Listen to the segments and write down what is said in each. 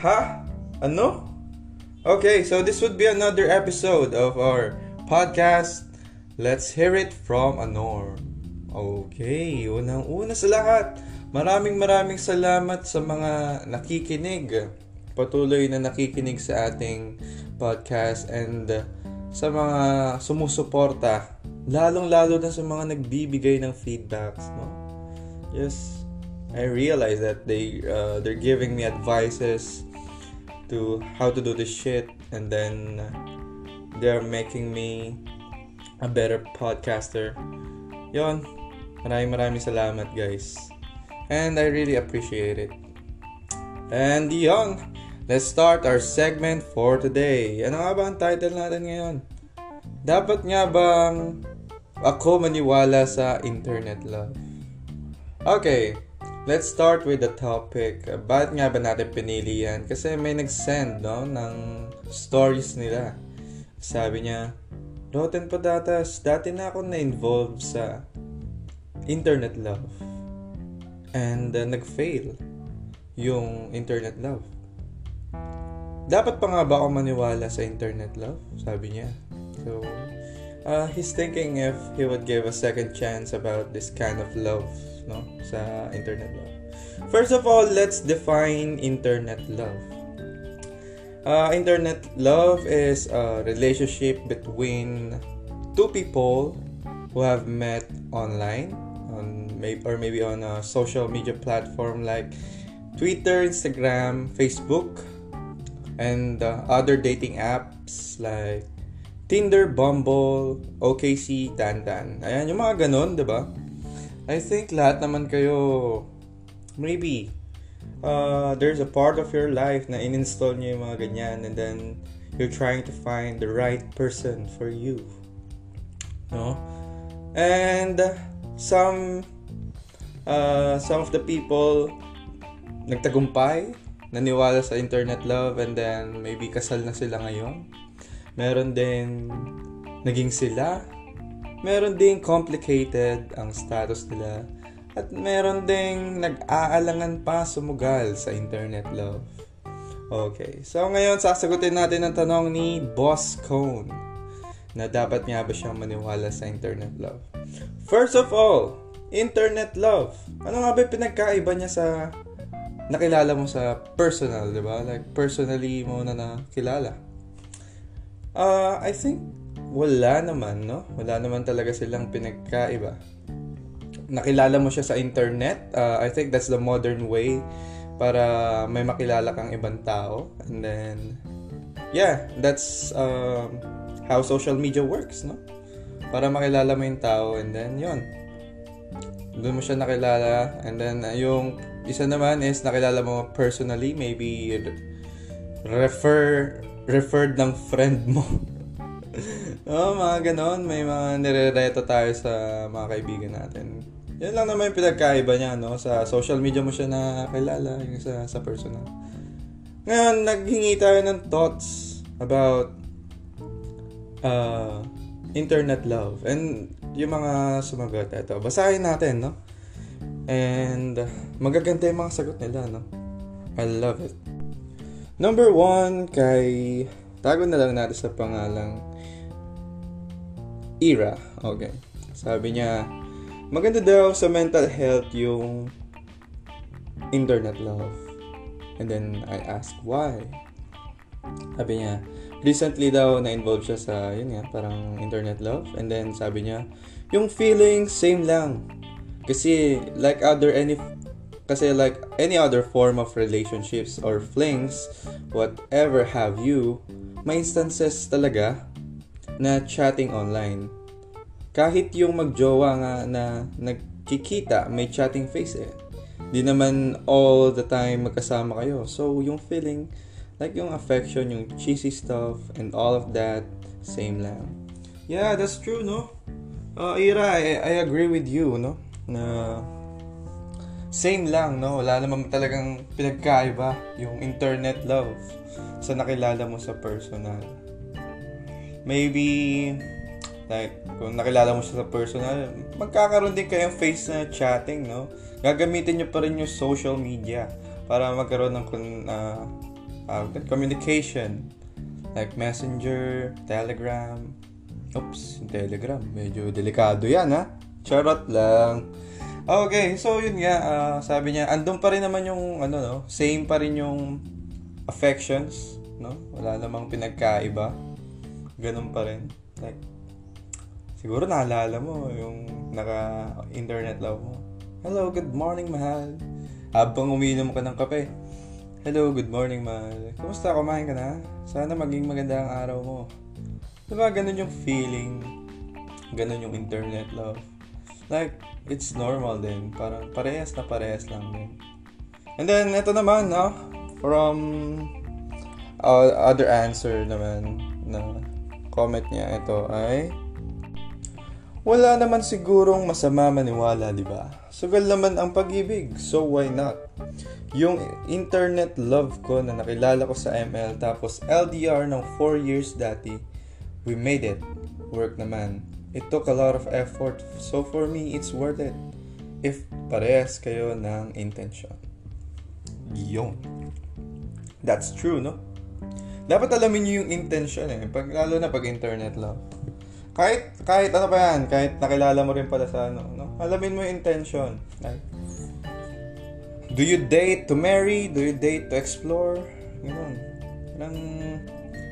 Ha? Ano? Okay, so this would be another episode of our podcast. Let's hear it from Anor. Okay, unang-una sa lahat, maraming maraming salamat sa mga nakikinig. Patuloy na nakikinig sa ating podcast and sa mga sumusuporta. Lalong-lalo na sa mga nagbibigay ng feedbacks, no? Yes, I realize that they uh, they're giving me advices to how to do this shit and then they're making me a better podcaster. Yon. Maraming maraming salamat guys. And I really appreciate it. And yon. Let's start our segment for today. Ano nga ba ang title natin ngayon? Dapat nga bang ako maniwala sa internet love? Okay, let's start with the topic. Bakit nga ba natin pinili yan? Kasi may nag-send no, ng stories nila. Sabi niya, Rotten Patatas, dati na ako na-involve sa internet love. And uh, nag-fail yung internet love. Dapat pa nga ba ako maniwala sa internet love? Sabi niya. So, uh, he's thinking if he would give a second chance about this kind of love no sa internet love. First of all, let's define internet love. Uh, internet love is a relationship between two people who have met online on maybe or maybe on a social media platform like Twitter, Instagram, Facebook, and uh, other dating apps like Tinder, Bumble, OKC, Tantan. Ayan, yung mga ganun, 'di ba? I think lahat naman kayo maybe uh, there's a part of your life na in-install niyo yung mga ganyan and then you're trying to find the right person for you. No? And some uh, some of the people nagtagumpay, naniwala sa internet love and then maybe kasal na sila ngayon. Meron din naging sila meron ding complicated ang status nila at meron ding nag-aalangan pa sumugal sa internet love. Okay, so ngayon sasagutin natin ang tanong ni Boss Cone na dapat nga ba siyang maniwala sa internet love. First of all, internet love. Ano nga ba pinagkaiba niya sa nakilala mo sa personal, di ba? Like, personally mo na nakilala. Uh, I think wala naman, no? Wala naman talaga silang pinagkaiba. Nakilala mo siya sa internet. Uh, I think that's the modern way para may makilala kang ibang tao. And then, yeah, that's um, how social media works, no? Para makilala mo yung tao and then, yon Doon mo siya nakilala. And then, uh, yung isa naman is nakilala mo personally. Maybe refer referred ng friend mo. Oh, mga ganon. May mga nirereto tayo sa mga kaibigan natin. Yan lang naman yung pinagkaiba niya, no? Sa social media mo siya nakilala, yung sa, sa personal. Ngayon, naghingi tayo ng thoughts about uh, internet love. And yung mga sumagot, ito, basahin natin, no? And magaganda yung mga sagot nila, no? I love it. Number one, kay... Tago na lang natin sa pangalang Ira. Okay. Sabi niya, maganda daw sa mental health yung internet love. And then I asked why. Sabi niya, recently daw na-involve siya sa, yun nga, parang internet love. And then sabi niya, yung feeling same lang. Kasi like other any kasi like any other form of relationships or flings, whatever have you, may instances talaga na chatting online. Kahit yung magjowa nga na nagkikita, may chatting face eh. Di naman all the time magkasama kayo. So, yung feeling, like yung affection, yung cheesy stuff, and all of that, same lang. Yeah, that's true, no? Uh, Ira, I, I agree with you, no? Na same lang, no? Wala naman talagang pinagkaiba yung internet love sa nakilala mo sa personal maybe like kung nakilala mo siya sa personal, magkakaroon din kayong face na chatting, no? Gagamitin niyo pa rin yung social media para magkaroon ng uh, doon? Communication. Like Messenger, Telegram. Oops, Telegram. Medyo delikado yan, ha? Charot lang. Okay, so yun nga, uh, sabi niya, andun pa rin naman yung, ano, no? Same pa rin yung affections, no? Wala namang pinagkaiba. Ganun pa rin. Like, siguro naalala mo yung naka-internet love mo. Hello, good morning, mahal. Habang umiinom ka ng kape. Hello, good morning, mahal. Kumusta? Kumain ka na? Sana maging maganda ang araw mo. Diba, ganun yung feeling. Ganun yung internet love. Like, it's normal din. Parang parehas na parehas lang din. And then, ito naman, no? From uh, other answer naman na comment niya, ito ay wala naman sigurong masama maniwala, di ba? Sugal naman ang pag-ibig, so why not? Yung internet love ko na nakilala ko sa ML tapos LDR ng 4 years dati, we made it. Work naman. It took a lot of effort. So for me, it's worth it. If parehas kayo ng intention. Yun. That's true, no? Dapat alamin niyo yung intention eh. Pag, lalo na pag internet love. Kahit, kahit ano pa yan, kahit nakilala mo rin pala sa ano, no? Alamin mo yung intention. Like, do you date to marry? Do you date to explore? Ganun. Parang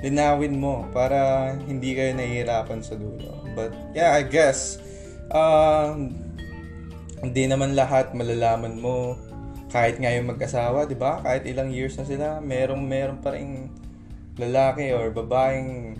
linawin mo para hindi kayo nahihirapan sa dulo. But yeah, I guess uh, hindi naman lahat malalaman mo kahit nga yung mag-asawa, 'di ba? Kahit ilang years na sila, merong meron pa rin lalaki or babaeng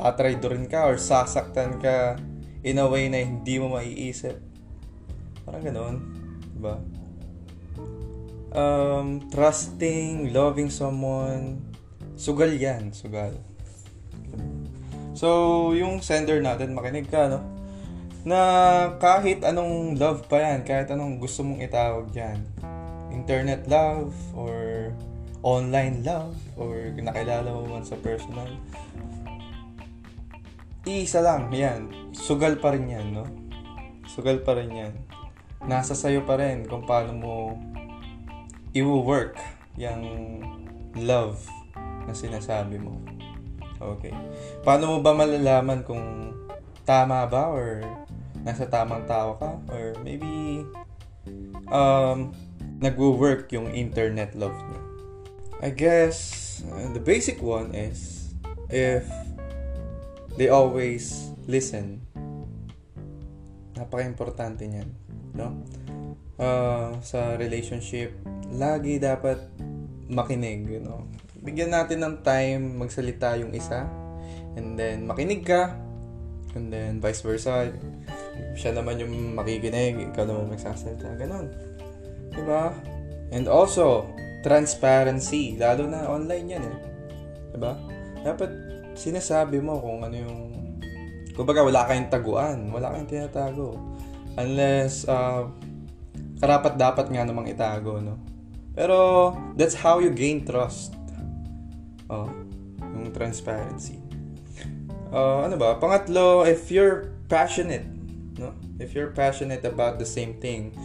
tatraydorin ka or sasaktan ka in a way na hindi mo maiisip. Parang ganoon, 'di ba? Um, trusting, loving someone, sugal yan, sugal. So, yung sender natin, makinig ka, no? Na kahit anong love pa yan, kahit anong gusto mong itawag dyan, internet love, or online love, or nakilala mo man sa personal, isa lang, yan. Sugal pa rin yan, no? Sugal pa rin yan. Nasa sayo pa rin kung paano mo i-work yung love na sinasabi mo. Okay. Paano mo ba malalaman kung tama ba or nasa tamang tao ka or maybe um nagwo-work yung internet love niyo. I guess uh, the basic one is if they always listen. Napaka-importante niyan, no? Uh, sa relationship, lagi dapat makinig, you know. Bigyan natin ng time magsalita yung isa and then makinig ka and then vice versa. Siya naman yung makikinig, ikaw naman magsasalita. Ganon. Diba? And also, transparency. Lalo na online yan eh. Diba? Dapat sinasabi mo kung ano yung... Kumbaga, wala kayong taguan. Wala kayong tinatago. Unless, uh, karapat dapat nga namang itago, no? Pero, that's how you gain trust. Oh, yung transparency. Uh, ano ba? Pangatlo, if you're passionate, no? If you're passionate about the same thing,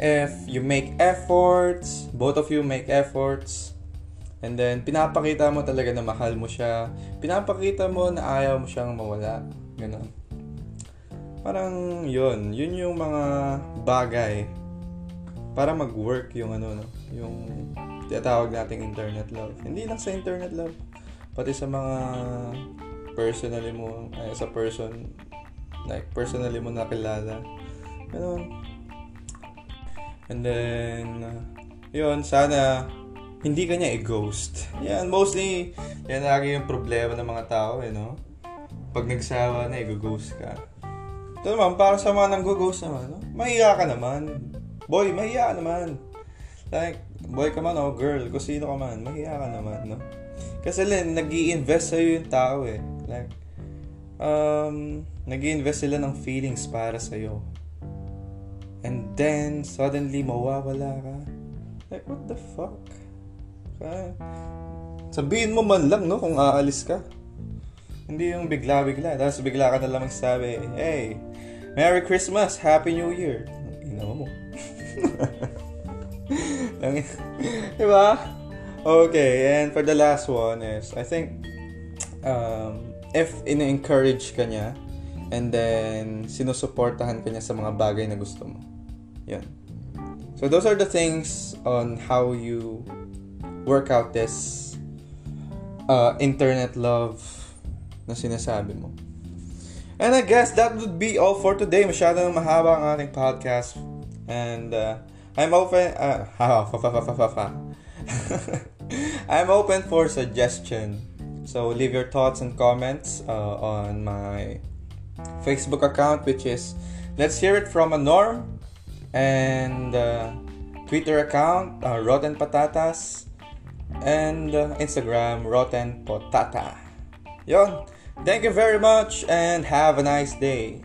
if you make efforts, both of you make efforts, and then pinapakita mo talaga na mahal mo siya, pinapakita mo na ayaw mo siyang mawala. Ganun. Parang yun, yun yung mga bagay para mag-work yung ano no, yung tinatawag nating internet love. Hindi lang sa internet love, pati sa mga personally mo, ay, sa person, like personally mo nakilala. Ganun. And then, yun, sana hindi ka niya i-ghost. Yan, mostly, yan lagi yung problema ng mga tao, eh, no? Pag nagsawa na, i-ghost ka. Ito naman, para sa mga nang-ghost naman, no? Mahiya ka naman boy, mahiya ka naman. Like, boy ka man o girl, kung sino ka man, mahiya ka naman, no? Kasi lang, nag invest sa'yo yung tao eh. Like, um, nag invest sila ng feelings para sa'yo. And then, suddenly, mawawala ka. Like, what the fuck? Kaya, sabihin mo man lang, no, kung aalis ka. Hindi yung bigla-bigla. Tapos bigla ka na lang magsabi, Hey, Merry Christmas, Happy New Year. Ina mo. diba? okay, and for the last one is, I think, um, if ina-encourage ka niya, and then sinusuportahan ka niya sa mga bagay na gusto mo. Yun. So those are the things on how you work out this uh, internet love na sinasabi mo. And I guess that would be all for today. Masyadong mahaba ang ating podcast. And uh, I'm open... Uh. I'm open for suggestion. So leave your thoughts and comments uh, on my Facebook account, which is Let's Hear It From a Norm. And uh, Twitter account, uh, Rotten Patatas. And uh, Instagram, Rotten Potata. Yon. Thank you very much and have a nice day.